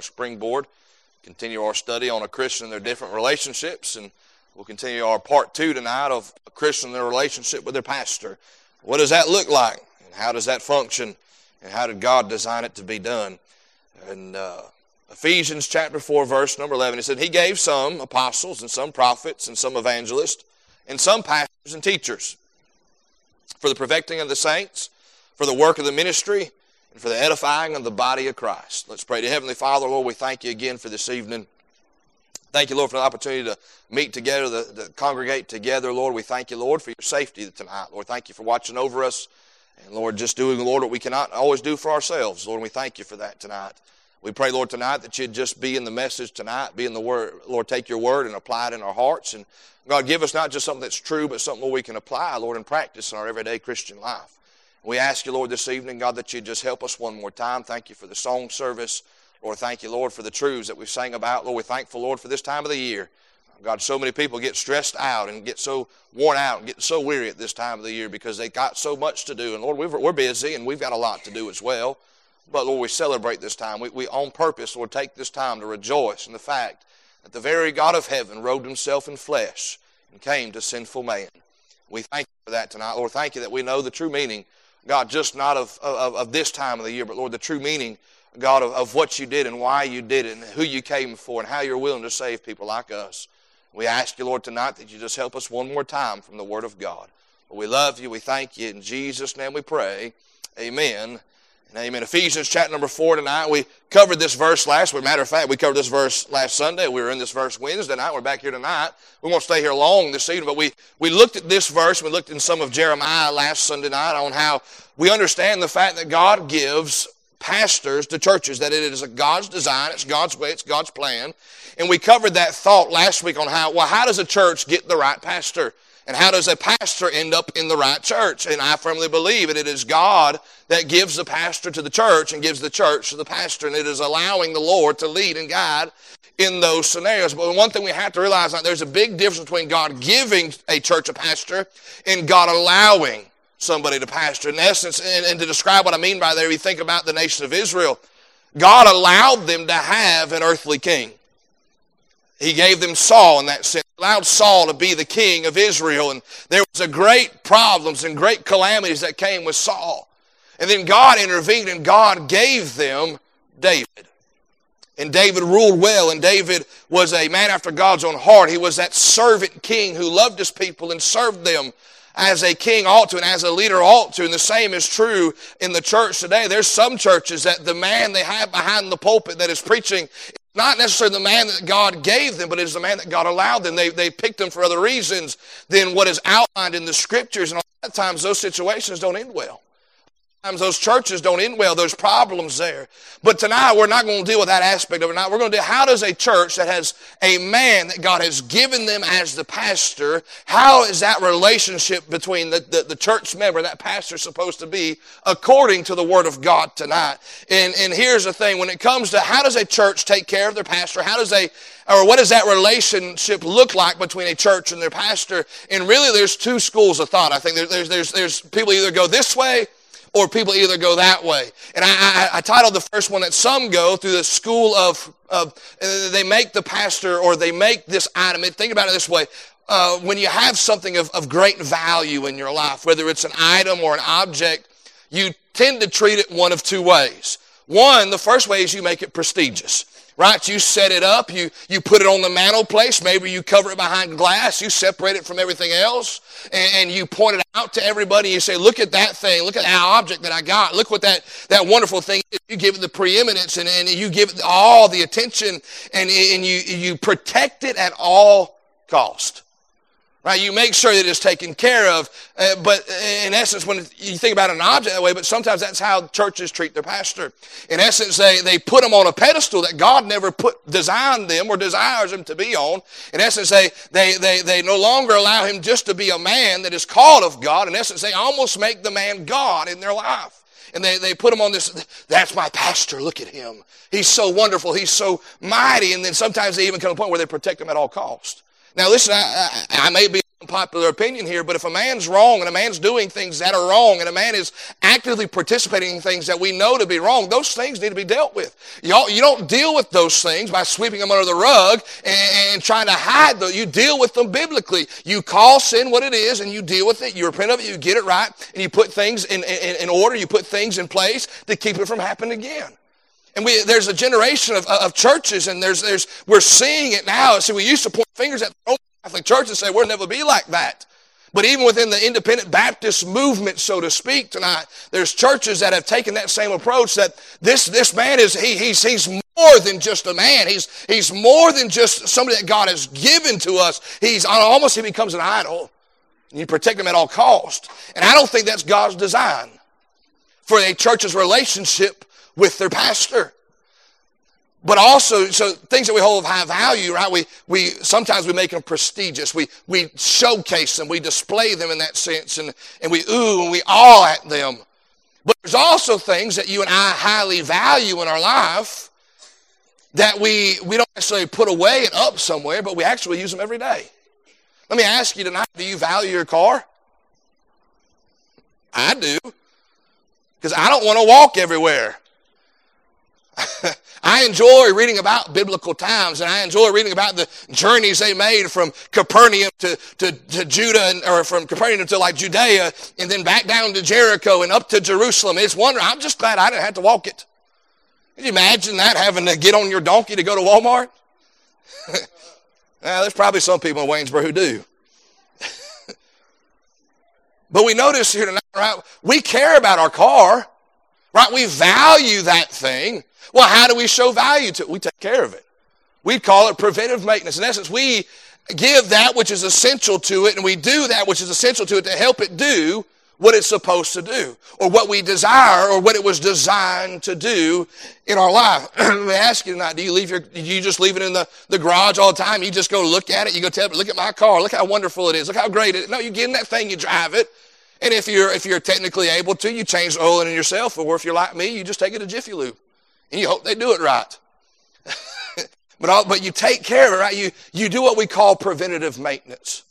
our springboard. Continue our study on a Christian and their different relationships, and we'll continue our part two tonight of a Christian and their relationship with their pastor. What does that look like, and how does that function, and how did God design it to be done? And uh, Ephesians chapter 4, verse number 11, he said, He gave some apostles, and some prophets, and some evangelists, and some pastors and teachers for the perfecting of the saints, for the work of the ministry, and for the edifying of the body of Christ. Let's pray to Heavenly Father, Lord, we thank you again for this evening. Thank you, Lord, for the opportunity to meet together, to, to, congregate together. Lord, we thank you, Lord, for your safety tonight. Lord, thank you for watching over us. And Lord, just doing, Lord, what we cannot always do for ourselves. Lord, we thank you for that tonight. We pray, Lord, tonight that you'd just be in the message tonight, be in the word. Lord, take your word and apply it in our hearts. And God, give us not just something that's true, but something we can apply, Lord, and practice in our everyday Christian life. We ask you, Lord, this evening, God, that you just help us one more time. Thank you for the song service. Lord, thank you, Lord, for the truths that we sang about. Lord, we're thankful, Lord, for this time of the year. God, so many people get stressed out and get so worn out and get so weary at this time of the year because they got so much to do. And Lord, we're busy and we've got a lot to do as well. But Lord, we celebrate this time. We, we on purpose, Lord, take this time to rejoice in the fact that the very God of heaven robed himself in flesh and came to sinful man. We thank you for that tonight. Lord, thank you that we know the true meaning God, just not of, of, of this time of the year, but Lord, the true meaning, God, of, of what you did and why you did it and who you came for and how you're willing to save people like us. We ask you, Lord, tonight that you just help us one more time from the Word of God. We love you. We thank you. In Jesus' name we pray. Amen amen. Ephesians chapter number four tonight. We covered this verse last week. Matter of fact, we covered this verse last Sunday. We were in this verse Wednesday night. We're back here tonight. We won't stay here long this evening, but we, we looked at this verse. We looked in some of Jeremiah last Sunday night on how we understand the fact that God gives pastors to churches, that it is a God's design, it's God's way, it's God's plan. And we covered that thought last week on how, well, how does a church get the right pastor? And how does a pastor end up in the right church? And I firmly believe that it is God that gives the pastor to the church and gives the church to the pastor. And it is allowing the Lord to lead and guide in those scenarios. But one thing we have to realize that there's a big difference between God giving a church a pastor and God allowing somebody to pastor. In essence, and, and to describe what I mean by there, you think about the nation of Israel. God allowed them to have an earthly king. He gave them Saul in that sense, allowed Saul to be the king of Israel. And there was a great problems and great calamities that came with Saul. And then God intervened and God gave them David. And David ruled well, and David was a man after God's own heart. He was that servant king who loved his people and served them as a king ought to and as a leader ought to. And the same is true in the church today. There's some churches that the man they have behind the pulpit that is preaching not necessarily the man that God gave them, but it is the man that God allowed them. They, they picked them for other reasons than what is outlined in the scriptures. And a lot of times those situations don't end well. Sometimes those churches don't end well. There's problems there. But tonight we're not going to deal with that aspect of it. Tonight we're going to do how does a church that has a man that God has given them as the pastor, how is that relationship between the, the, the church member, and that pastor supposed to be according to the word of God tonight? And, and here's the thing, when it comes to how does a church take care of their pastor, how does they, or what does that relationship look like between a church and their pastor? And really there's two schools of thought. I think there, there's, there's, there's people either go this way or people either go that way. And I, I, I, titled the first one that some go through the school of, of they make the pastor or they make this item. Think about it this way. Uh, when you have something of, of great value in your life, whether it's an item or an object, you tend to treat it one of two ways. One, the first way is you make it prestigious right? You set it up, you, you put it on the mantel place, maybe you cover it behind glass, you separate it from everything else, and, and, you point it out to everybody. You say, look at that thing, look at that object that I got, look what that, that wonderful thing is. You give it the preeminence and, and you give it all the attention and, and you, you protect it at all cost. Right? You make sure that it's taken care of. Uh, but in essence, when you think about an object that way, but sometimes that's how churches treat their pastor. In essence, they, they put them on a pedestal that God never put, designed them or desires them to be on. In essence, they, they, they, they no longer allow him just to be a man that is called of God. In essence, they almost make the man God in their life. And they, they put him on this, that's my pastor, look at him. He's so wonderful, he's so mighty. And then sometimes they even come to a point where they protect him at all costs. Now listen, I, I, I, may be unpopular opinion here, but if a man's wrong and a man's doing things that are wrong and a man is actively participating in things that we know to be wrong, those things need to be dealt with. Y'all, you don't deal with those things by sweeping them under the rug and, and trying to hide them. You deal with them biblically. You call sin what it is and you deal with it. You repent of it, you get it right, and you put things in, in, in order, you put things in place to keep it from happening again. And we, there's a generation of, of churches, and there's, there's, we're seeing it now. See, we used to point fingers at the Roman Catholic Church and say, we'll never be like that. But even within the independent Baptist movement, so to speak, tonight, there's churches that have taken that same approach that this, this man is, he, he's, he's more than just a man. He's, he's more than just somebody that God has given to us. He's almost, he becomes an idol. You protect him at all cost. And I don't think that's God's design for a church's relationship with their pastor. But also, so things that we hold of high value, right? We, we, sometimes we make them prestigious. We, we showcase them. We display them in that sense and, and we ooh and we awe at them. But there's also things that you and I highly value in our life that we, we don't necessarily put away and up somewhere, but we actually use them every day. Let me ask you tonight, do you value your car? I do. Because I don't want to walk everywhere. I enjoy reading about biblical times and I enjoy reading about the journeys they made from Capernaum to, to, to Judah and, or from Capernaum to like Judea and then back down to Jericho and up to Jerusalem. It's wonderful. I'm just glad I didn't have to walk it. Can you imagine that having to get on your donkey to go to Walmart? now, there's probably some people in Waynesboro who do. but we notice here tonight, right? We care about our car, right? We value that thing. Well, how do we show value to it? We take care of it. We call it preventive maintenance. In essence, we give that which is essential to it and we do that which is essential to it to help it do what it's supposed to do or what we desire or what it was designed to do in our life. Let me ask you tonight, do you leave your, do you just leave it in the, the garage all the time? You just go look at it. You go tell it, look at my car. Look how wonderful it is. Look how great it is. No, you get in that thing, you drive it. And if you're, if you're technically able to, you change the oil in yourself. Or if you're like me, you just take it to Jiffy Lube. And you hope they do it right. but, all, but you take care of it, right? You, you do what we call preventative maintenance.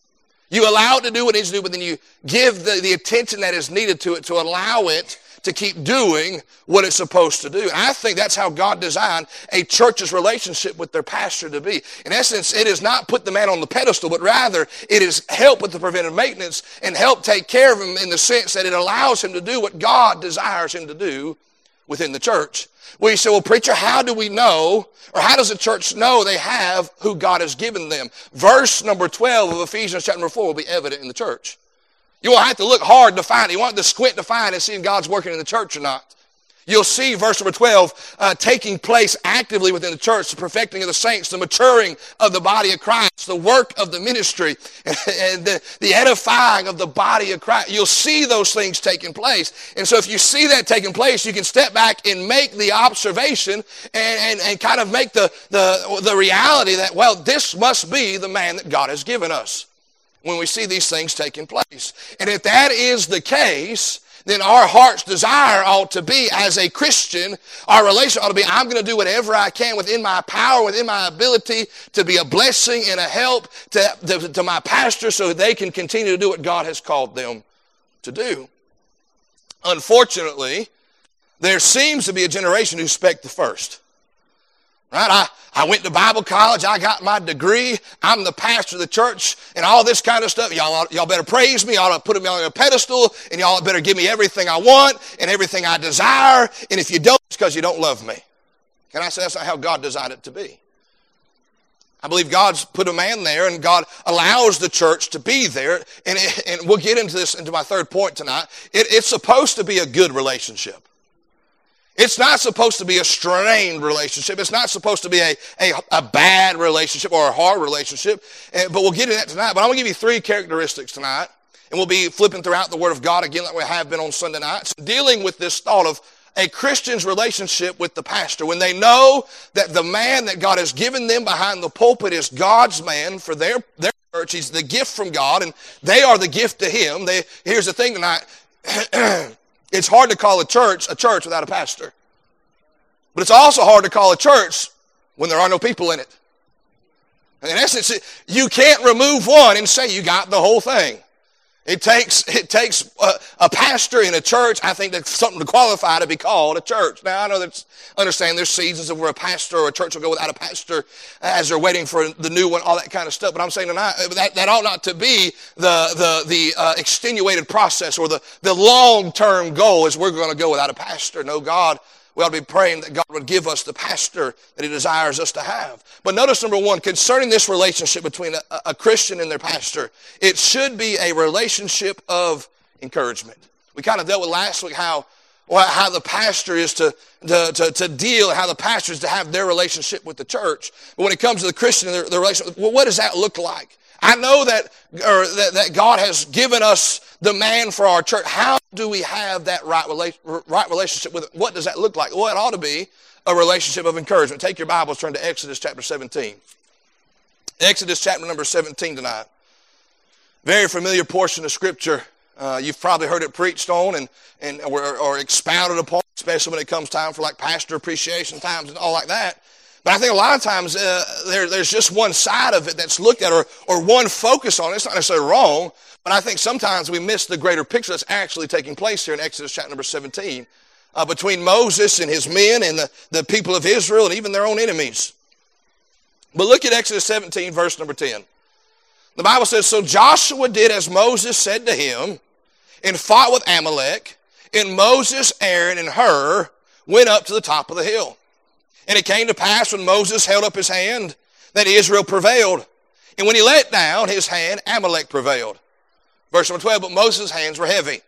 You allow it to do what it needs to do, but then you give the, the attention that is needed to it to allow it to keep doing what it's supposed to do. And I think that's how God designed a church's relationship with their pastor to be. In essence, it is not put the man on the pedestal, but rather it is help with the preventive maintenance and help take care of him in the sense that it allows him to do what God desires him to do within the church. Well, you say, well, preacher, how do we know, or how does the church know they have who God has given them? Verse number 12 of Ephesians chapter number 4 will be evident in the church. You won't have to look hard to find it. You won't have to squint to find and see if God's working in the church or not. You'll see verse number 12 uh, taking place actively within the church, the perfecting of the saints, the maturing of the body of Christ, the work of the ministry, and the, the edifying of the body of Christ. You'll see those things taking place. And so if you see that taking place, you can step back and make the observation and, and, and kind of make the, the, the reality that, well, this must be the man that God has given us when we see these things taking place. And if that is the case, then our heart's desire ought to be as a Christian, our relation ought to be, I'm going to do whatever I can within my power, within my ability to be a blessing and a help to, to, to my pastor so they can continue to do what God has called them to do. Unfortunately, there seems to be a generation who spec the first. Right? I, I went to Bible college. I got my degree. I'm the pastor of the church and all this kind of stuff. Y'all, y'all better praise me. Y'all put me on a pedestal and y'all better give me everything I want and everything I desire. And if you don't, it's because you don't love me. Can I say that's not how God designed it to be? I believe God's put a man there and God allows the church to be there. And, it, and we'll get into this, into my third point tonight. It, it's supposed to be a good relationship. It's not supposed to be a strained relationship. It's not supposed to be a, a, a bad relationship or a hard relationship. but we'll get into that tonight. But I'm going to give you three characteristics tonight. And we'll be flipping throughout the Word of God again like we have been on Sunday nights, dealing with this thought of a Christian's relationship with the pastor. When they know that the man that God has given them behind the pulpit is God's man for their, their church, he's the gift from God, and they are the gift to him. They, here's the thing tonight. It's hard to call a church a church without a pastor. But it's also hard to call a church when there are no people in it. In essence, you can't remove one and say you got the whole thing. It takes, it takes a, a, pastor in a church, I think that's something to qualify to be called a church. Now, I know that's, understand there's seasons of where a pastor or a church will go without a pastor as they're waiting for the new one, all that kind of stuff. But I'm saying tonight, that, that ought not to be the, the, the uh, extenuated process or the, the long-term goal is we're going to go without a pastor. No, God we ought to be praying that God would give us the pastor that He desires us to have. But notice number one, concerning this relationship between a, a Christian and their pastor, it should be a relationship of encouragement. We kind of dealt with last week how how the pastor is to, to, to, to, deal, how the pastor is to have their relationship with the church. But when it comes to the Christian and their, their relationship, well, what does that look like? I know that, or that, that God has given us the man for our church. How do we have that right, rela- right relationship with it? What does that look like? Well, it ought to be a relationship of encouragement. Take your Bibles, turn to Exodus chapter 17. Exodus chapter number 17 tonight. Very familiar portion of Scripture. Uh, you've probably heard it preached on and, and or, or expounded upon, especially when it comes time for like pastor appreciation times and all like that. But I think a lot of times uh, there, there's just one side of it that's looked at or, or one focus on it. It's not necessarily wrong, but I think sometimes we miss the greater picture that's actually taking place here in Exodus chapter number 17 uh, between Moses and his men and the, the people of Israel and even their own enemies. But look at Exodus 17, verse number 10. The Bible says, So Joshua did as Moses said to him and fought with Amalek, and Moses, Aaron, and Hur went up to the top of the hill. And it came to pass when Moses held up his hand that Israel prevailed. And when he let down his hand, Amalek prevailed. Verse number 12, but Moses' hands were heavy.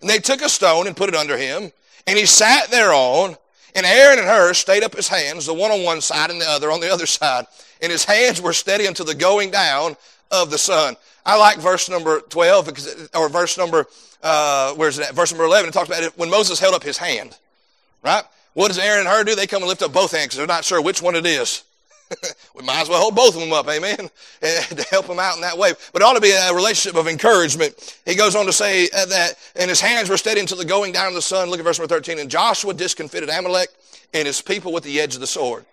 And they took a stone and put it under him, and he sat thereon, and Aaron and Hur stayed up his hands, the one on one side and the other on the other side. And his hands were steady until the going down of the sun. I like verse number 12, because, or verse number, uh, where's it at? Verse number 11, it talks about it when Moses held up his hand, right? What does Aaron and Hur do? They come and lift up both hands because they're not sure which one it is. we might as well hold both of them up, amen, to help them out in that way. But it ought to be a relationship of encouragement. He goes on to say uh, that, and his hands were steady until the going down of the sun. Look at verse number 13. And Joshua discomfited Amalek and his people with the edge of the sword.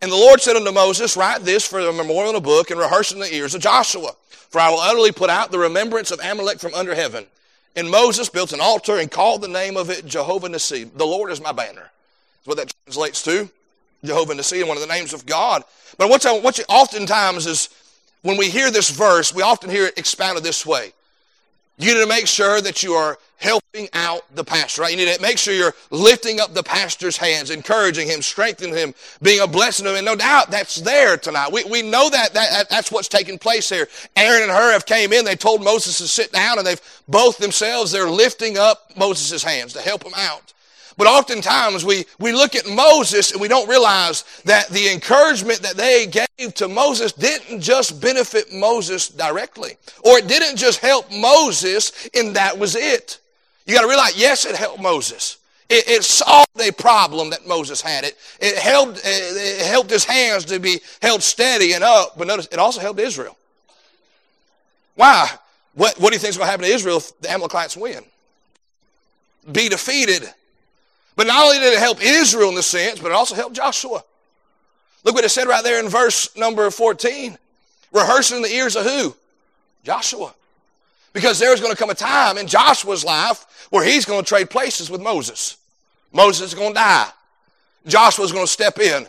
And the Lord said unto Moses, Write this for a memorial in a book and rehearse in the ears of Joshua. For I will utterly put out the remembrance of Amalek from under heaven. And Moses built an altar and called the name of it Jehovah Nissi. The Lord is my banner what that translates to. Jehovah Nissi, one of the names of God. But what's, what's oftentimes is when we hear this verse, we often hear it expounded this way. You need to make sure that you are helping out the pastor, right? You need to make sure you're lifting up the pastor's hands, encouraging him, strengthening him, being a blessing to him. And no doubt that's there tonight. We, we know that, that that's what's taking place here. Aaron and Hur have came in. They told Moses to sit down and they've both themselves, they're lifting up Moses' hands to help him out. But oftentimes we, we look at Moses and we don't realize that the encouragement that they gave to Moses didn't just benefit Moses directly. Or it didn't just help Moses and that was it. You gotta realize, yes, it helped Moses. It, it, solved a problem that Moses had. It, it, helped, it helped his hands to be held steady and up. But notice, it also helped Israel. Why? What, what do you think is going to happen to Israel if the Amalekites win? Be defeated. But not only did it help Israel in the sense, but it also helped Joshua. Look what it said right there in verse number 14. Rehearsing in the ears of who? Joshua. Because there's going to come a time in Joshua's life where he's going to trade places with Moses. Moses is going to die. Joshua's going to step in.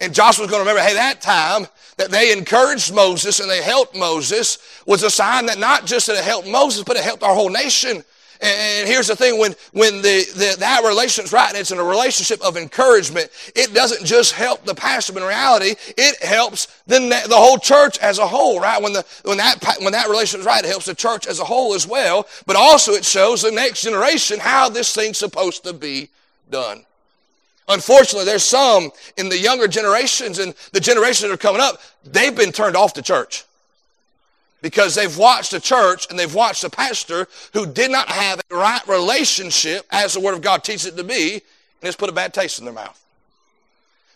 And Joshua's going to remember, hey, that time that they encouraged Moses and they helped Moses was a sign that not just that it helped Moses, but it helped our whole nation. And here's the thing, when, when the, the, that relationship's right and it's in a relationship of encouragement, it doesn't just help the pastor, in reality, it helps the, the whole church as a whole, right? When, the, when, that, when that relationship's right, it helps the church as a whole as well, but also it shows the next generation how this thing's supposed to be done. Unfortunately, there's some in the younger generations and the generations that are coming up, they've been turned off to church because they've watched a church and they've watched a pastor who did not have a right relationship as the Word of God teaches it to be, and it's put a bad taste in their mouth.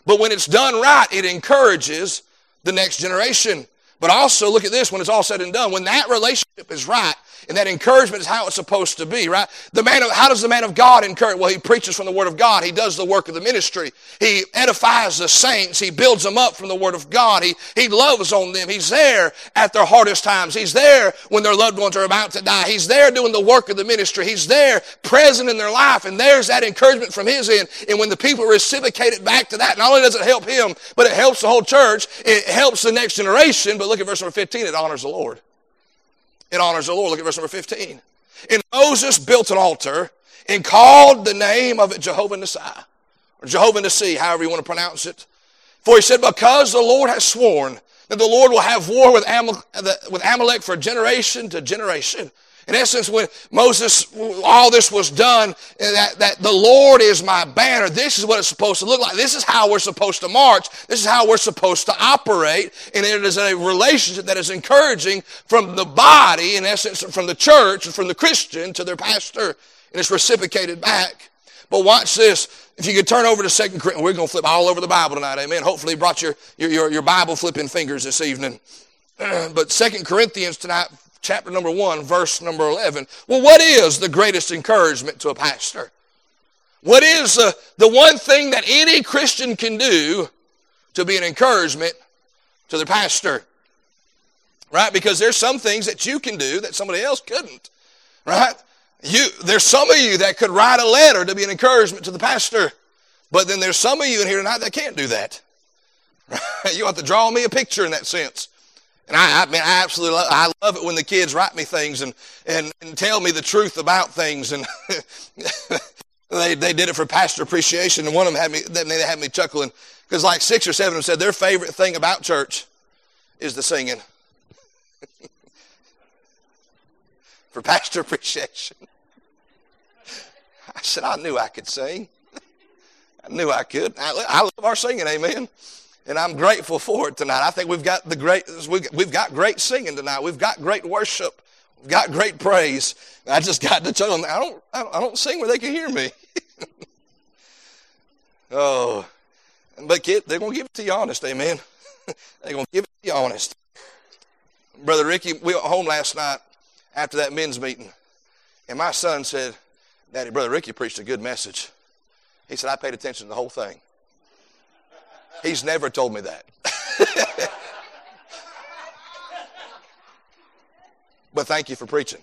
But when it's done right, it encourages the next generation. But also, look at this when it's all said and done. When that relationship is right, and that encouragement is how it's supposed to be, right? The man of, how does the man of God encourage? Well, he preaches from the Word of God. He does the work of the ministry. He edifies the saints. He builds them up from the Word of God. He, he loves on them. He's there at their hardest times. He's there when their loved ones are about to die. He's there doing the work of the ministry. He's there present in their life. And there's that encouragement from his end. And when the people reciprocate it back to that, not only does it help him, but it helps the whole church. It helps the next generation. But look at verse number 15. It honors the Lord. It honors the Lord. Look at verse number 15. And Moses built an altar and called the name of it Jehovah Nissi, or Jehovah Nissi, however you want to pronounce it. For he said, Because the Lord has sworn that the Lord will have war with Amalek for generation to generation. In essence, when Moses, all this was done, that, that the Lord is my banner, this is what it's supposed to look like. This is how we're supposed to march. This is how we're supposed to operate. And it is a relationship that is encouraging from the body, in essence, from the church, from the Christian to their pastor. And it's reciprocated back. But watch this. If you could turn over to Second Corinthians, we're going to flip all over the Bible tonight. Amen. Hopefully you brought your, your, your Bible flipping fingers this evening. but Second Corinthians tonight, chapter number 1, verse number 11. Well, what is the greatest encouragement to a pastor? What is uh, the one thing that any Christian can do to be an encouragement to their pastor? Right? Because there's some things that you can do that somebody else couldn't. Right? You, there's some of you that could write a letter to be an encouragement to the pastor. But then there's some of you in here tonight that can't do that. Right? You have to draw me a picture in that sense. And I, I mean, I absolutely love, I love it when the kids write me things and, and, and tell me the truth about things. And they, they did it for pastor appreciation. And one of them had me, they had me chuckling because like six or seven of them said their favorite thing about church is the singing. for pastor appreciation. I said, I knew I could sing. I knew I could. I, I love our singing, amen. And I'm grateful for it tonight. I think we've got the great, we've got great singing tonight. We've got great worship. We've got great praise. I just got to tell them, I don't, I don't sing where they can hear me. oh, but kid, they're going to give it to you honest, amen. they're going to give it to you honest. Brother Ricky, we were home last night after that men's meeting, and my son said, Daddy, Brother Ricky preached a good message. He said, I paid attention to the whole thing. He's never told me that. but thank you for preaching.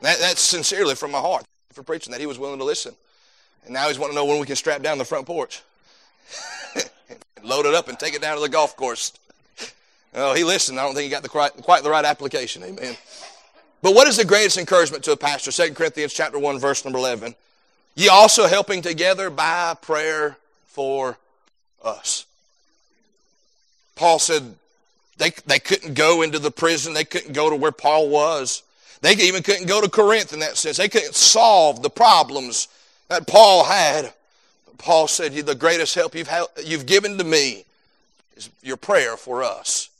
That, that's sincerely from my heart for preaching that he was willing to listen. And now he's wanting to know when we can strap down the front porch. Load it up and take it down to the golf course. Oh, he listened. I don't think he got the quite, quite the right application. Amen. But what is the greatest encouragement to a pastor? 2 Corinthians chapter 1, verse number 11. Ye also helping together by prayer for us. Paul said they, they couldn't go into the prison. They couldn't go to where Paul was. They even couldn't go to Corinth in that sense. They couldn't solve the problems that Paul had. Paul said, the greatest help you've, you've given to me is your prayer for us.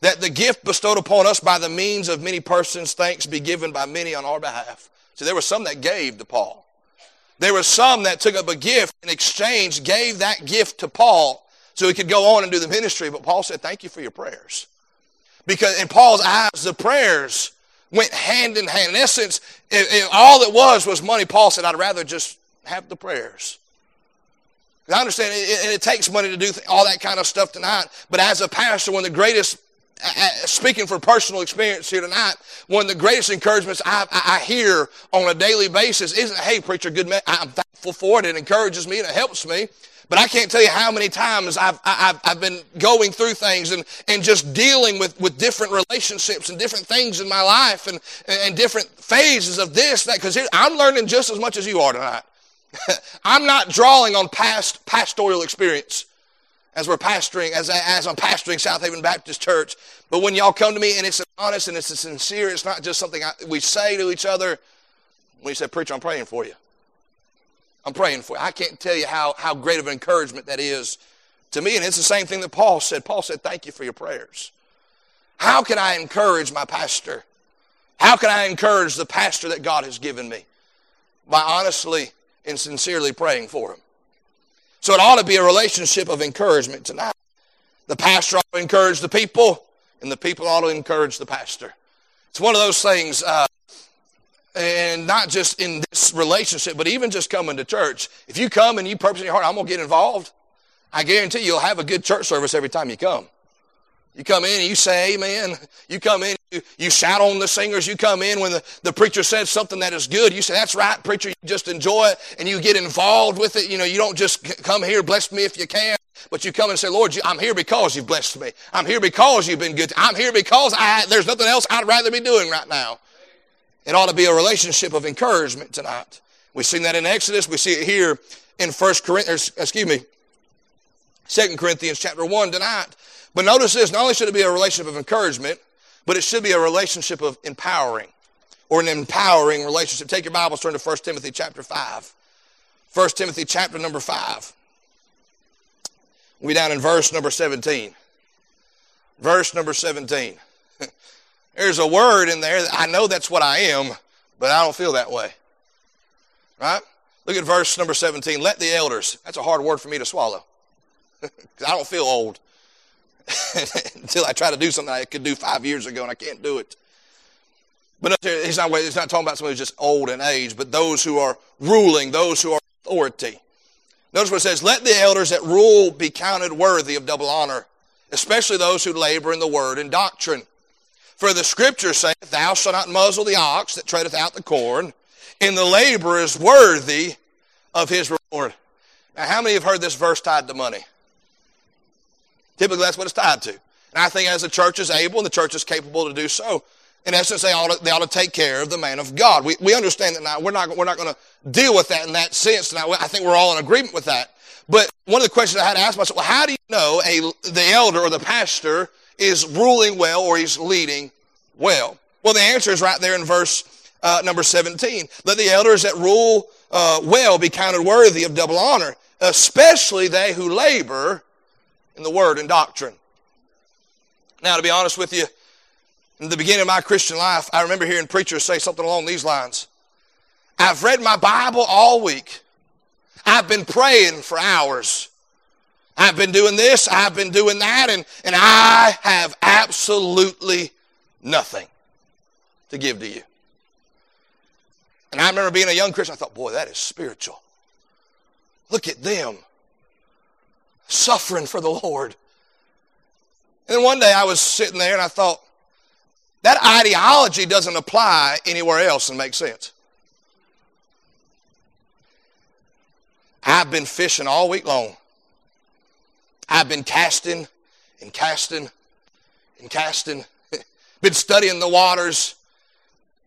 That the gift bestowed upon us by the means of many persons, thanks be given by many on our behalf. See, there were some that gave to Paul. There were some that took up a gift in exchange, gave that gift to Paul so he could go on and do the ministry. But Paul said, Thank you for your prayers. Because in Paul's eyes, the prayers went hand in hand. In essence, if, if all it was was money, Paul said, I'd rather just have the prayers. I understand it, it, it takes money to do all that kind of stuff tonight, but as a pastor, one of the greatest speaking from personal experience here tonight, one of the greatest encouragements I, I, hear on a daily basis isn't, hey, preacher, good man. I'm thankful for it. It encourages me and it helps me. But I can't tell you how many times I've, I've, I've been going through things and, and just dealing with, with different relationships and different things in my life and, and different phases of this, that, because I'm learning just as much as you are tonight. I'm not drawing on past pastoral experience as we're pastoring, as, as I'm pastoring South Haven Baptist Church. But when y'all come to me and it's honest and it's sincere, it's not just something I, we say to each other. When you say, Preacher, I'm praying for you. I'm praying for you. I can't tell you how, how great of an encouragement that is to me. And it's the same thing that Paul said. Paul said, Thank you for your prayers. How can I encourage my pastor? How can I encourage the pastor that God has given me? By honestly and sincerely praying for him. So it ought to be a relationship of encouragement tonight. The pastor ought to encourage the people. and the people ought to encourage the pastor. It's one of those things, uh, and not just in this relationship, but even just coming to church. If you come and you purpose in your heart, I'm going to get involved, I guarantee you'll have a good church service every time you come. You come in and you say amen. You come in, you, you shout on the singers. You come in when the, the preacher says something that is good. You say, that's right, preacher. You just enjoy it and you get involved with it. You know, you don't just come here, bless me if you can. But you come and say, Lord, I'm here because you've blessed me. I'm here because you've been good. I'm here because I, there's nothing else I'd rather be doing right now. It ought to be a relationship of encouragement tonight. We've seen that in Exodus. We see it here in First Corinthians, excuse me, Second Corinthians chapter 1 tonight. But notice this, not only should it be a relationship of encouragement, but it should be a relationship of empowering or an empowering relationship. Take your Bibles, turn to 1 Timothy chapter 5. 1 Timothy chapter number 5. We'll be down in verse number 17. Verse number 17. There's a word in there that I know that's what I am, but I don't feel that way. Right? Look at verse number 17. Let the elders, that's a hard word for me to swallow. Because I don't feel old. Until I try to do something I could do five years ago and I can't do it. But he's not, he's not talking about somebody who's just old in age, but those who are ruling, those who are authority. Notice what it says, let the elders that rule be counted worthy of double honor, especially those who labor in the word and doctrine. For the scripture saith, thou shalt not muzzle the ox that treadeth out the corn, and the laborer is worthy of his reward. Now, how many have heard this verse tied to money? Typically, that's what it's tied to. And I think as the church is able and the church is capable to do so, in essence, they ought to, they ought to take care of the man of God. We, we understand that now. We're not, we're not going to deal with that in that sense. Now, I think we're all in agreement with that. But one of the questions I had to ask myself, well, how do you know a, the elder or the pastor is ruling well or he's leading well? Well, the answer is right there in verse uh, number 17. Let the elders that rule uh, well be counted worthy of double honor, especially they who labor in the word and doctrine. Now, to be honest with you, in the beginning of my Christian life, I remember hearing preachers say something along these lines. I've read my Bible all week. I've been praying for hours. I've been doing this, I've been doing that, and, and I have absolutely nothing to give to you. And I remember being a young Christian, I thought, boy, that is spiritual. Look at them suffering for the Lord. And then one day I was sitting there and I thought, that ideology doesn't apply anywhere else and make sense. I've been fishing all week long. I've been casting and casting and casting. been studying the waters.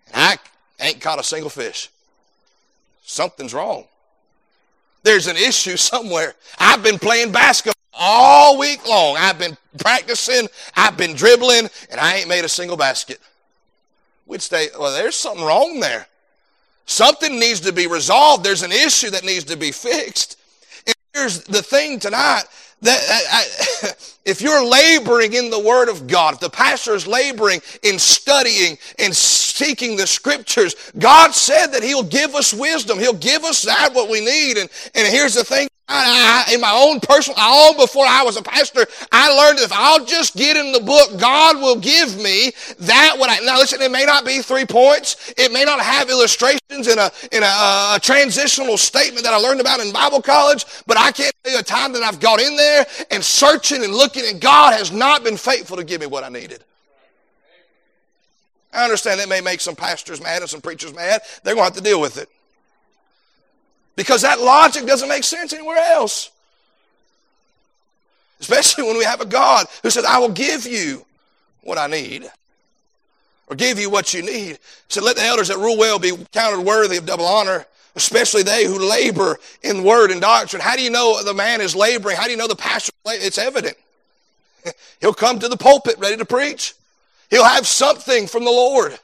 And I ain't caught a single fish. Something's wrong. There's an issue somewhere. I've been playing basketball all week long. I've been practicing, I've been dribbling, and I ain't made a single basket. We'd say, well, there's something wrong there. Something needs to be resolved. There's an issue that needs to be fixed. And here's the thing tonight that I, if you're laboring in the Word of God, if the pastor is laboring in studying and seeking the Scriptures, God said that He'll give us wisdom. He'll give us that what we need. And, and here's the thing I, I, in my own personal, all before I was a pastor, I learned if I'll just get in the book, God will give me that what I, now listen, it may not be three points. It may not have illustrations in a, in a, a transitional statement that I learned about in Bible college, but I can't tell you a time that I've got in there and searching and looking and God has not been faithful to give me what I needed. I understand that may make some pastors mad and some preachers mad. They're going to have to deal with it. Because that logic doesn't make sense anywhere else. Especially when we have a God who says, I will give you what I need. Or give you what you need. So let the elders that rule well be counted worthy of double honor, especially they who labor in word and doctrine. How do you know the man is laboring? How do you know the pastor? It's evident. He'll come to the pulpit ready to preach. He'll have something from the Lord.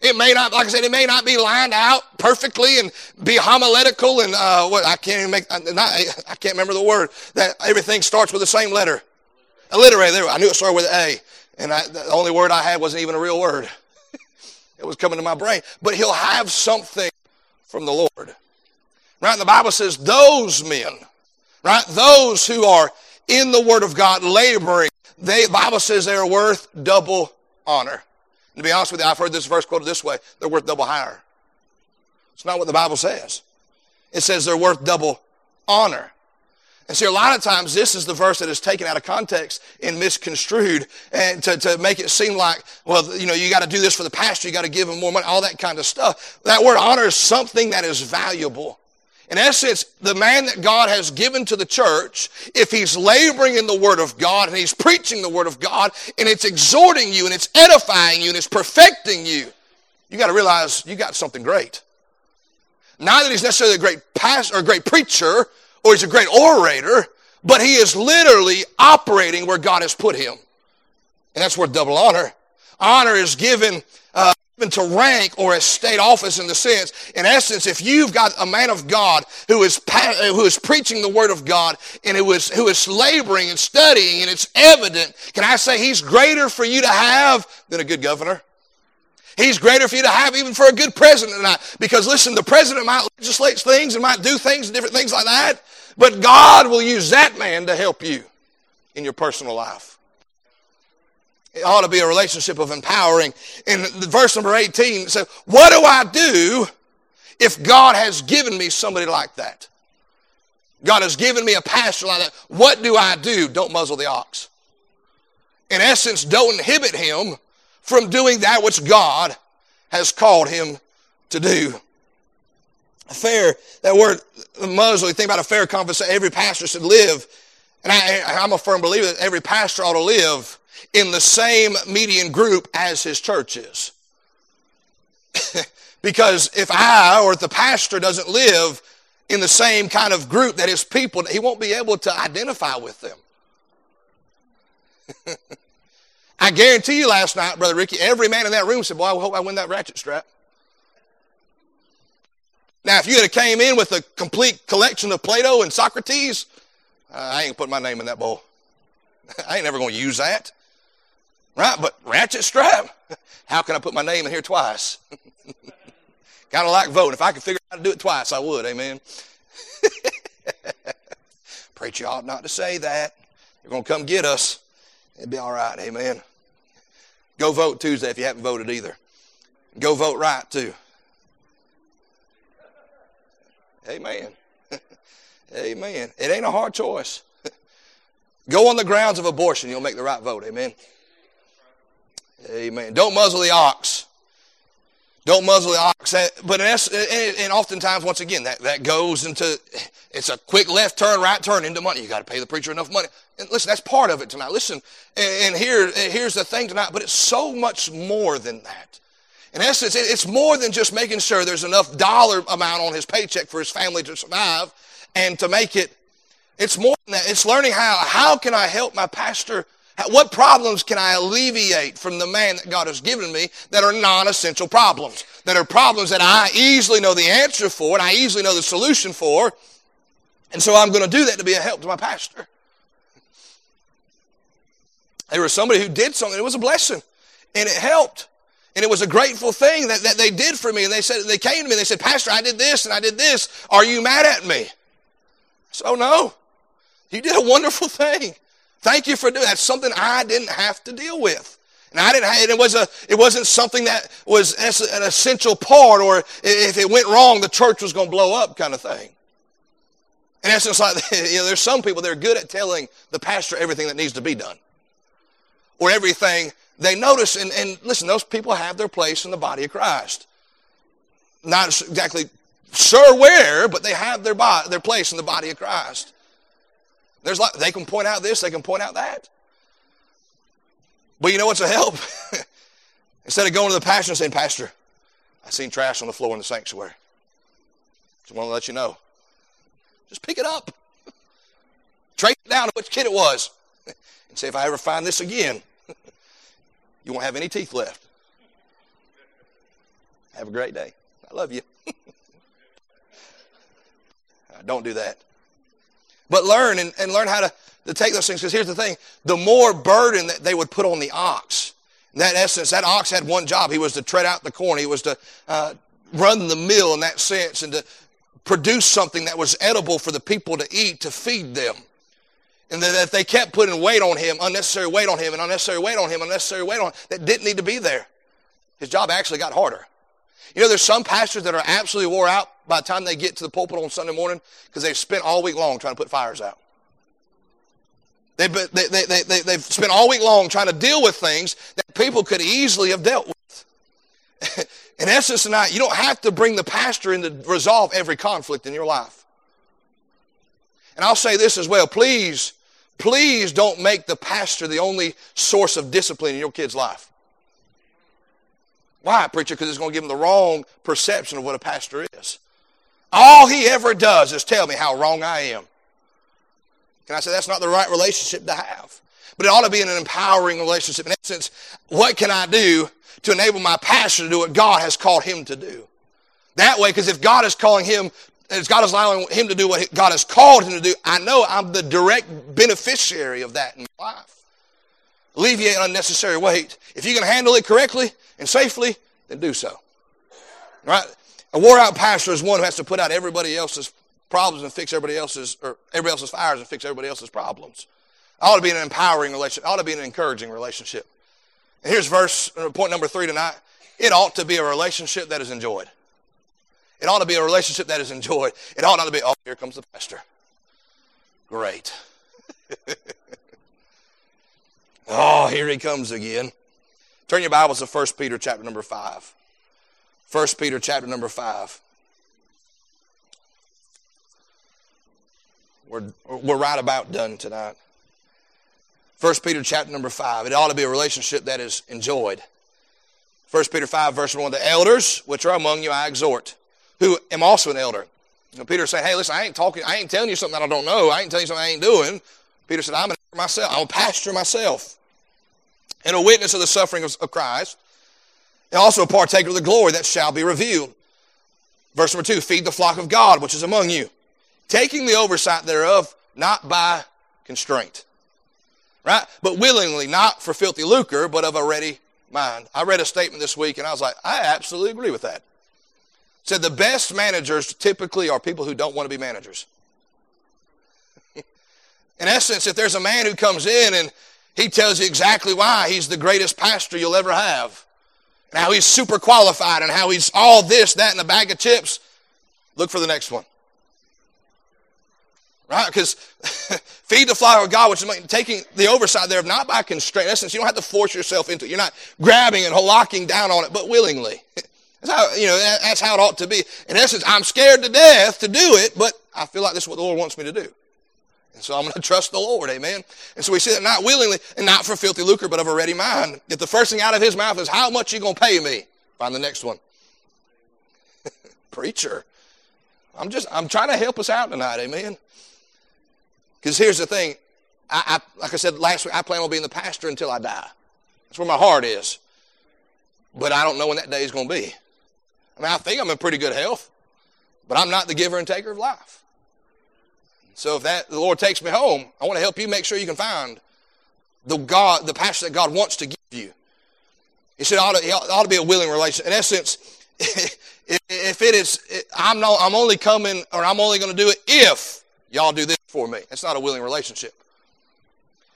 It may not, like I said, it may not be lined out perfectly and be homiletical and uh, what I can't even make. Uh, not, I can't remember the word that everything starts with the same letter. Alliterate. There, I knew it started with A, and I, the only word I had wasn't even a real word. it was coming to my brain. But he'll have something from the Lord. Right? And the Bible says those men, right? Those who are in the Word of God, laboring, they, the Bible says they are worth double honor. And to be honest with you, I've heard this verse quoted this way they're worth double hire. It's not what the Bible says. It says they're worth double honor. And see, a lot of times this is the verse that is taken out of context and misconstrued and to, to make it seem like, well, you know, you got to do this for the pastor, you got to give him more money, all that kind of stuff. That word honor is something that is valuable. In essence, the man that God has given to the church, if he's laboring in the Word of God and he's preaching the Word of God and it's exhorting you and it's edifying you and it's perfecting you, you got to realize you got something great. Not that he's necessarily a great pastor or a great preacher or he's a great orator, but he is literally operating where God has put him. And that's worth double honor. Honor is given uh, to rank or a state office in the sense, in essence, if you've got a man of God who is, uh, who is preaching the word of God and who is, who is laboring and studying and it's evident, can I say he's greater for you to have than a good governor? He's greater for you to have even for a good president. Because listen, the president might legislate things and might do things and different things like that, but God will use that man to help you in your personal life. It ought to be a relationship of empowering. In verse number 18, it says, What do I do if God has given me somebody like that? God has given me a pastor like that. What do I do? Don't muzzle the ox. In essence, don't inhibit him from doing that which God has called him to do. Fair, that word muzzle, you think about a fair conversation, every pastor should live. And I, I'm a firm believer that every pastor ought to live in the same median group as his church is. because if I or if the pastor doesn't live in the same kind of group that his people, he won't be able to identify with them. I guarantee you last night, Brother Ricky, every man in that room said, Boy, I hope I win that ratchet strap. Now, if you had came in with a complete collection of Plato and Socrates, uh, I ain't put my name in that bowl. I ain't never going to use that. Right? But ratchet strap? How can I put my name in here twice? kind of like voting. If I could figure out how to do it twice, I would. Amen. Preacher ought not to say that. You're going to come get us. It'd be all right. Amen. Go vote Tuesday if you haven't voted either. Go vote right too. Amen. Amen. It ain't a hard choice. Go on the grounds of abortion, you'll make the right vote. Amen. Amen. Don't muzzle the ox. Don't muzzle the ox. But and oftentimes, once again, that, that goes into, it's a quick left turn, right turn into money. You got to pay the preacher enough money. And listen, that's part of it tonight. Listen, and here, here's the thing tonight, but it's so much more than that. In essence, it's more than just making sure there's enough dollar amount on his paycheck for his family to survive and to make it. It's more than that. It's learning how, how can I help my pastor what problems can I alleviate from the man that God has given me that are non-essential problems? That are problems that I easily know the answer for and I easily know the solution for. And so I'm going to do that to be a help to my pastor. There was somebody who did something, it was a blessing, and it helped. And it was a grateful thing that, that they did for me. And they said, they came to me and they said, Pastor, I did this and I did this. Are you mad at me? So oh, no. You did a wonderful thing. Thank you for doing that. That's something I didn't have to deal with. And I didn't have, it was a, it wasn't something that was an essential part or if it went wrong, the church was going to blow up kind of thing. In essence, like, you know, there's some people that are good at telling the pastor everything that needs to be done. Or everything they notice, and, and listen, those people have their place in the body of Christ. Not exactly sure where, but they have their, body, their place in the body of Christ. There's like, they can point out this, they can point out that. But you know what's a help? Instead of going to the pastor and saying, Pastor, I seen trash on the floor in the sanctuary. Just want to let you know. Just pick it up. Trace it down to which kid it was. And say, if I ever find this again, you won't have any teeth left. Have a great day. I love you. Don't do that. But learn and, and learn how to, to take those things. Because here's the thing the more burden that they would put on the ox, in that essence, that ox had one job. He was to tread out the corn, he was to uh, run the mill in that sense, and to produce something that was edible for the people to eat, to feed them. And that if they kept putting weight on him, unnecessary weight on him, and unnecessary weight on him, unnecessary weight on him that didn't need to be there. His job actually got harder. You know, there's some pastors that are absolutely wore out by the time they get to the pulpit on Sunday morning because they've spent all week long trying to put fires out. They've, they, they, they, they, they've spent all week long trying to deal with things that people could easily have dealt with. in essence, tonight, you don't have to bring the pastor in to resolve every conflict in your life. And I'll say this as well. Please, please don't make the pastor the only source of discipline in your kid's life. Why, preacher? Because it's going to give them the wrong perception of what a pastor is. All he ever does is tell me how wrong I am. Can I say that's not the right relationship to have? But it ought to be an empowering relationship. In essence, what can I do to enable my pastor to do what God has called him to do? That way, because if God is calling him, if God is allowing him to do what God has called him to do, I know I'm the direct beneficiary of that in my life. Alleviate unnecessary weight. If you can handle it correctly and safely, then do so. Right? A wore out pastor is one who has to put out everybody else's problems and fix everybody else's or everybody else's fires and fix everybody else's problems. It ought to be an empowering relationship. It ought to be an encouraging relationship. And here's verse uh, point number three tonight. It ought to be a relationship that is enjoyed. It ought to be a relationship that is enjoyed. It ought not to be, oh, here comes the pastor. Great. oh, here he comes again. Turn your Bibles to 1 Peter chapter number 5. 1 Peter chapter number 5. We're, we're right about done tonight. 1 Peter chapter number 5. It ought to be a relationship that is enjoyed. 1 Peter 5, verse 1. The elders which are among you, I exhort, who am also an elder. Know, Peter said, Hey, listen, I ain't talking, I ain't telling you something that I don't know. I ain't telling you something I ain't doing. Peter said, I'm an elder myself. I'm a pastor myself. And a witness of the suffering of, of Christ. Also partaker of the glory that shall be revealed. Verse number 2 Feed the flock of God which is among you taking the oversight thereof, not by constraint. Right? But willingly, not for filthy lucre, but of a ready mind. I read a statement this week and I was like, I absolutely agree with that. It said the best managers typically are people who don't want to be managers. in essence, if there's a man who comes in and he tells you exactly why he's the greatest pastor you'll ever have, and how he's super qualified, and how he's all this, that, and a bag of chips, look for the next one. Right? Because feed the flock of God, which is taking the oversight there, not by constraint. In essence, you don't have to force yourself into it. You're not grabbing and locking down on it, but willingly. That's how, you know, that's how it ought to be. In essence, I'm scared to death to do it, but I feel like this is what the Lord wants me to do. And so I'm going to trust the Lord, amen. And so we see that not willingly and not for filthy lucre, but of a ready mind. If the first thing out of his mouth is, how much you going to pay me? Find the next one. Preacher. I'm just, I'm trying to help us out tonight, amen. Because here's the thing. I, I, like I said last week, I plan on being the pastor until I die. That's where my heart is. But I don't know when that day is going to be. I mean, I think I'm in pretty good health, but I'm not the giver and taker of life. So if that the Lord takes me home, I want to help you make sure you can find the God, the pastor that God wants to give you. He said, ought to, it ought to be a willing relation. In essence, if it is, I'm, not, I'm only coming or I'm only going to do it if Y'all do this for me. It's not a willing relationship.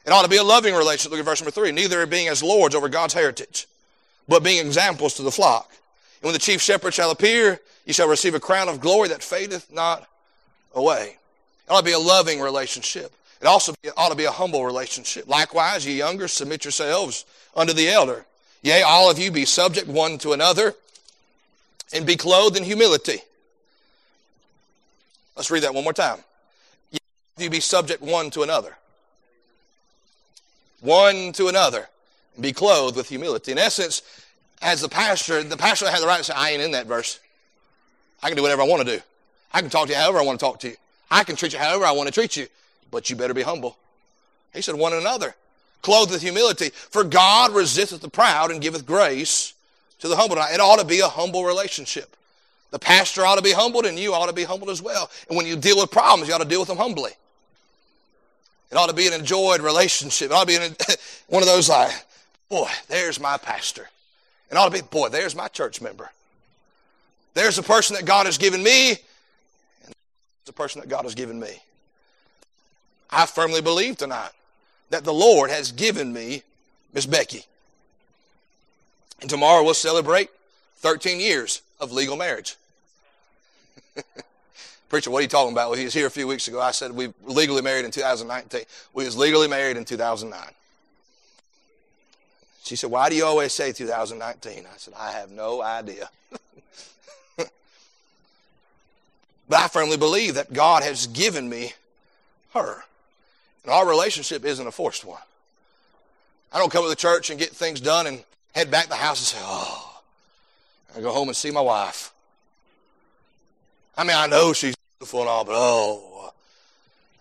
It ought to be a loving relationship. Look at verse number three. Neither being as lords over God's heritage, but being examples to the flock. And when the chief shepherd shall appear, ye shall receive a crown of glory that fadeth not away. It ought to be a loving relationship. It also ought to be a humble relationship. Likewise, ye younger, submit yourselves unto the elder. Yea, all of you be subject one to another, and be clothed in humility. Let's read that one more time you be subject one to another. One to another. And be clothed with humility. In essence, as the pastor, the pastor had the right to say, I ain't in that verse. I can do whatever I want to do. I can talk to you however I want to talk to you. I can treat you however I want to treat you. But you better be humble. He said, one another. Clothed with humility. For God resisteth the proud and giveth grace to the humble. It ought to be a humble relationship. The pastor ought to be humbled and you ought to be humbled as well. And when you deal with problems, you ought to deal with them humbly. It ought to be an enjoyed relationship. It ought to be an, one of those like, boy, there's my pastor. It ought to be, boy, there's my church member. There's a person that God has given me, the person that God has given me. I firmly believe tonight that the Lord has given me Miss Becky. And tomorrow we'll celebrate 13 years of legal marriage. Preacher, what are you talking about? Well, he was here a few weeks ago. I said we legally married in 2019. We was legally married in 2009. She said, why do you always say 2019? I said, I have no idea. but I firmly believe that God has given me her. And our relationship isn't a forced one. I don't come to the church and get things done and head back to the house and say, oh, I go home and see my wife. I mean, I know she's beautiful and all, but oh,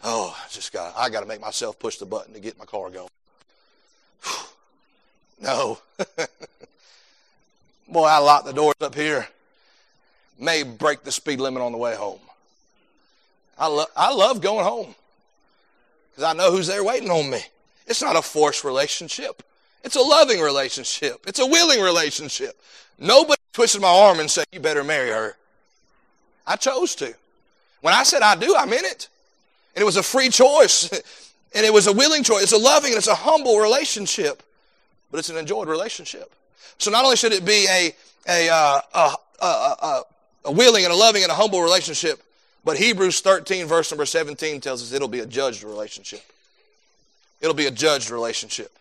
oh, I just got, I got to make myself push the button to get my car going. no. Boy, I lock the doors up here. May break the speed limit on the way home. I, lo- I love going home because I know who's there waiting on me. It's not a forced relationship. It's a loving relationship. It's a willing relationship. Nobody twisted my arm and said, you better marry her. I chose to. When I said I do, I meant it. And it was a free choice. and it was a willing choice. It's a loving and it's a humble relationship. But it's an enjoyed relationship. So not only should it be a, a, uh, a, a, a willing and a loving and a humble relationship, but Hebrews 13, verse number 17 tells us it'll be a judged relationship. It'll be a judged relationship.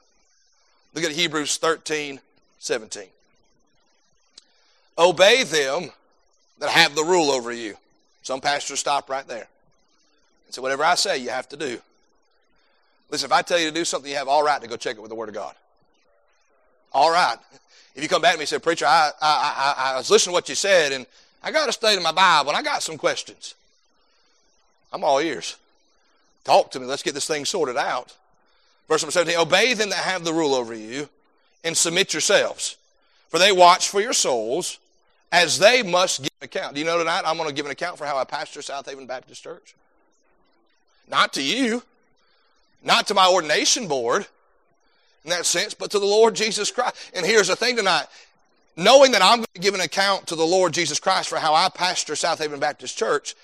Look at Hebrews 13, 17. Obey them that have the rule over you. Some pastors stop right there and say, whatever I say, you have to do. Listen, if I tell you to do something, you have all right to go check it with the Word of God. All right. If you come back to me and say, Preacher, I, I, I, I was listening to what you said, and I got to study my Bible, and I got some questions. I'm all ears. Talk to me. Let's get this thing sorted out. Verse number 17 Obey them that have the rule over you, and submit yourselves, for they watch for your souls as they must give account. Do you know tonight I'm going to give an account for how I pastor South Haven Baptist Church? Not to you, not to my ordination board in that sense, but to the Lord Jesus Christ. And here's the thing tonight knowing that I'm going to give an account to the Lord Jesus Christ for how I pastor South Haven Baptist Church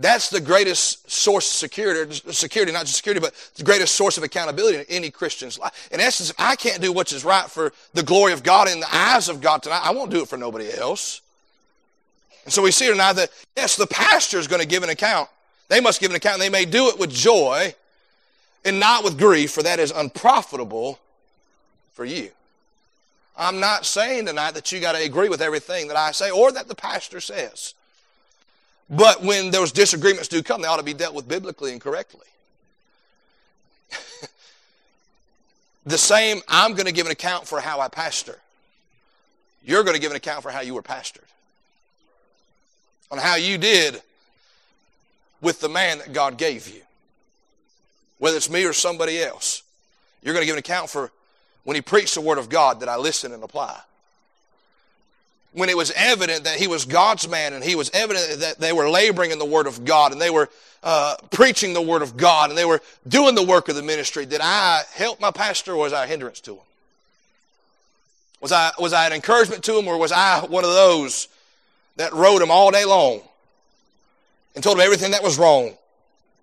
that's the greatest source of security, security, not just security, but the greatest source of accountability in any Christian's life. In essence, if I can't do what is right for the glory of God in the eyes of God tonight, I won't do it for nobody else. And so we see tonight that, yes, the pastor is going to give an account. They must give an account, they may do it with joy and not with grief, for that is unprofitable for you. I'm not saying tonight that you got to agree with everything that I say or that the pastor says. But when those disagreements do come, they ought to be dealt with biblically and correctly. the same, I'm going to give an account for how I pastor. You're going to give an account for how you were pastored. On how you did with the man that God gave you. Whether it's me or somebody else. You're going to give an account for when he preached the word of God that I listen and apply when it was evident that he was God's man and he was evident that they were laboring in the Word of God and they were uh, preaching the Word of God and they were doing the work of the ministry, did I help my pastor or was I a hindrance to him? Was I, was I an encouragement to him or was I one of those that rode him all day long and told him everything that was wrong?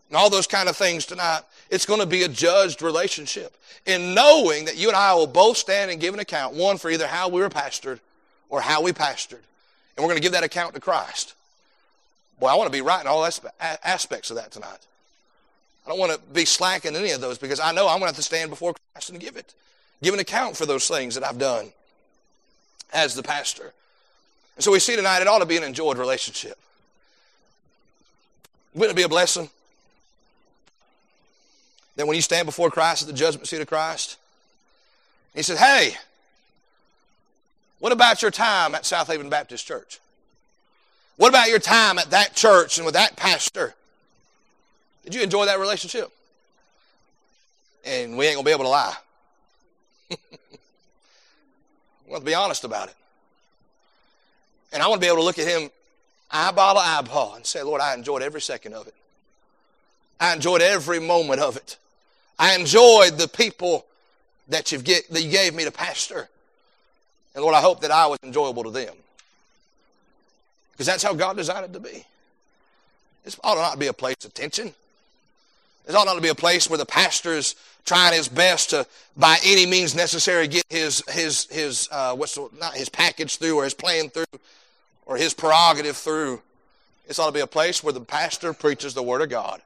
And all those kind of things tonight. It's going to be a judged relationship. In knowing that you and I will both stand and give an account, one for either how we were pastored or how we pastored. And we're going to give that account to Christ. Boy, I want to be right in all aspects of that tonight. I don't want to be slack in any of those because I know I'm going to have to stand before Christ and give it. Give an account for those things that I've done as the pastor. And so we see tonight it ought to be an enjoyed relationship. Wouldn't it be a blessing? That when you stand before Christ at the judgment seat of Christ, He said, Hey, what about your time at South Haven Baptist Church? What about your time at that church and with that pastor? Did you enjoy that relationship? And we ain't to be able to lie. we want to be honest about it. And I want to be able to look at him eyeball to eyeball and say, Lord, I enjoyed every second of it. I enjoyed every moment of it. I enjoyed the people that, you've get, that you gave me to pastor. And Lord, I hope that I was enjoyable to them. Because that's how God designed it to be. This ought not to be a place of tension. This ought not to be a place where the pastor is trying his best to, by any means necessary, get his his his uh, what's the, not his package through or his plan through or his prerogative through. This ought to be a place where the pastor preaches the word of God.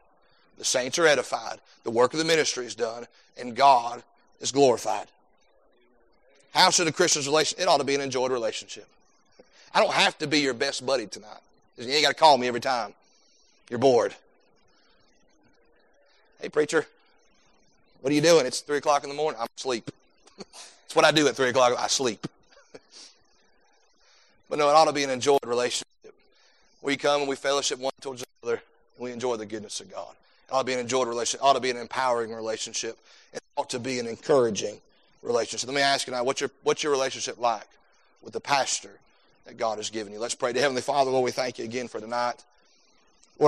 The saints are edified. The work of the ministry is done, and God is glorified. How should a Christian's relation? It ought to be an enjoyed relationship. I don't have to be your best buddy tonight. You ain't got to call me every time you're bored. Hey, preacher, what are you doing? It's 3 o'clock in the morning. I'm asleep. That's what I do at 3 o'clock. I sleep. but no, it ought to be an enjoyed relationship. We come and we fellowship one towards another, and we enjoy the goodness of God. It ought to be an enjoyed relationship. It ought to be an empowering relationship. It ought to be an encouraging relationship. Let me ask you now, what's your, what's your relationship like with the pastor that God has given you? Let's pray to Heavenly Father, Lord, we thank you again for tonight.